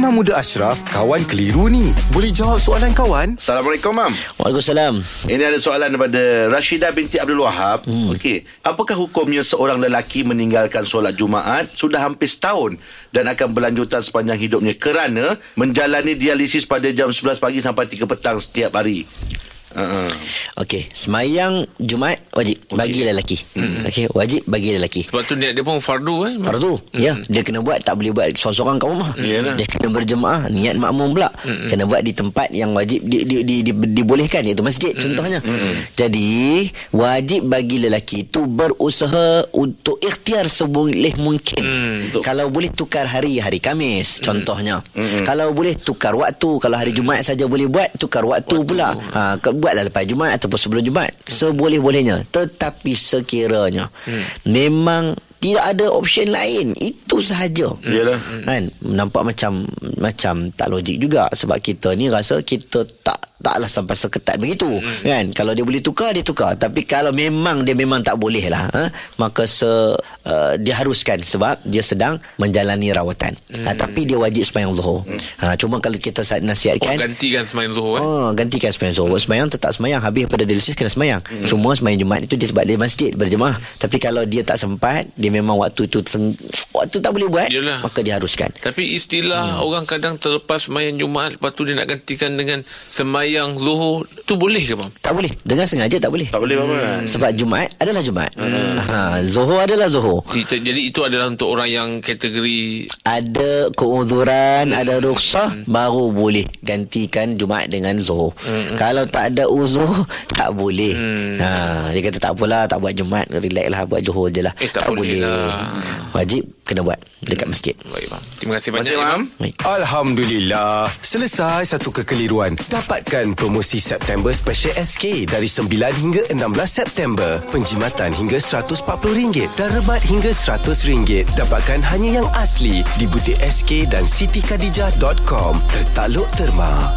Imam Muda Ashraf, kawan keliru ni. Boleh jawab soalan kawan? Assalamualaikum, Mam. Waalaikumsalam. Ini ada soalan daripada Rashidah binti Abdul Wahab. Hmm. Okey. Apakah hukumnya seorang lelaki meninggalkan solat Jumaat sudah hampir setahun dan akan berlanjutan sepanjang hidupnya kerana menjalani dialisis pada jam 11 pagi sampai 3 petang setiap hari? Uh-uh. Okey, semayang Jumaat wajib okay. bagi lelaki. Hmm. Okey, wajib bagi lelaki. Sebab tu niat dia pun fardu eh. Fardu. Hmm. Ya, dia kena buat tak boleh buat seorang-seorang kat rumah. Yalah. Dia kena berjemaah, niat makmum pula. Hmm. Kena buat di tempat yang wajib di, di, di, di, dibolehkan iaitu masjid hmm. contohnya. Hmm. Jadi, wajib bagi lelaki itu berusaha untuk ikhtiar seboleh mungkin. Hmm. Kalau boleh tukar hari hari Kamis hmm. contohnya. Hmm. Kalau boleh tukar waktu, kalau hari Jumaat saja boleh buat tukar waktu, waktu. pula. Ha, buatlah lepas Jumaat ataupun sebelum Jumaat seboleh-bolehnya tetapi sekiranya hmm. Memang tidak ada option lain. Itu sahaja. Yalah. kan? Nampak macam macam tak logik juga. Sebab kita ni rasa kita tak taklah sampai seketat begitu hmm. kan kalau dia boleh tukar dia tukar tapi kalau memang dia memang tak boleh lah ha? maka se uh, dia haruskan sebab dia sedang menjalani rawatan hmm. ha, tapi dia wajib sembahyang zuhur hmm. ha, cuma kalau kita nasihatkan oh, gantikan sembahyang zuhur eh? oh, gantikan sembahyang zuhur hmm. sembahyang tetap sembahyang habis pada dialisis kena sembahyang hmm. cuma sembahyang Jumaat itu dia sebab dia masjid berjemaah tapi kalau dia tak sempat dia memang waktu itu seng, waktu tak boleh buat Yalah. maka dia haruskan tapi istilah hmm. orang kadang terlepas sembahyang Jumaat lepas tu dia nak gantikan dengan sembahyang yang Zuhur tu boleh ke bang? Tak boleh. Dengan sengaja tak boleh. Tak boleh bang. Hmm. Sebab Jumaat adalah Jumaat. Hmm. Ha, Zuhur adalah Zuhur. Itu, jadi itu adalah untuk orang yang kategori ada keuzuran, hmm. ada rukhsah hmm. baru boleh gantikan Jumaat dengan Zuhur. Hmm. Kalau tak ada uzur tak boleh. Hmm. Ha, dia kata tak apalah tak buat Jumaat, relax lah buat Zuhur je lah. Eh, tak, tak boleh. Lah. Wajib kena buat dekat masjid. Baik bang. Terima kasih banyak Imam. Alhamdulillah. Selesai satu kekeliruan. Dapatkan promosi September Special SK dari 9 hingga 16 September. Penjimatan hingga RM140 dan rebat hingga RM100. Dapatkan hanya yang asli di butik SK dan sitikadijah.com. Tertaluk terma.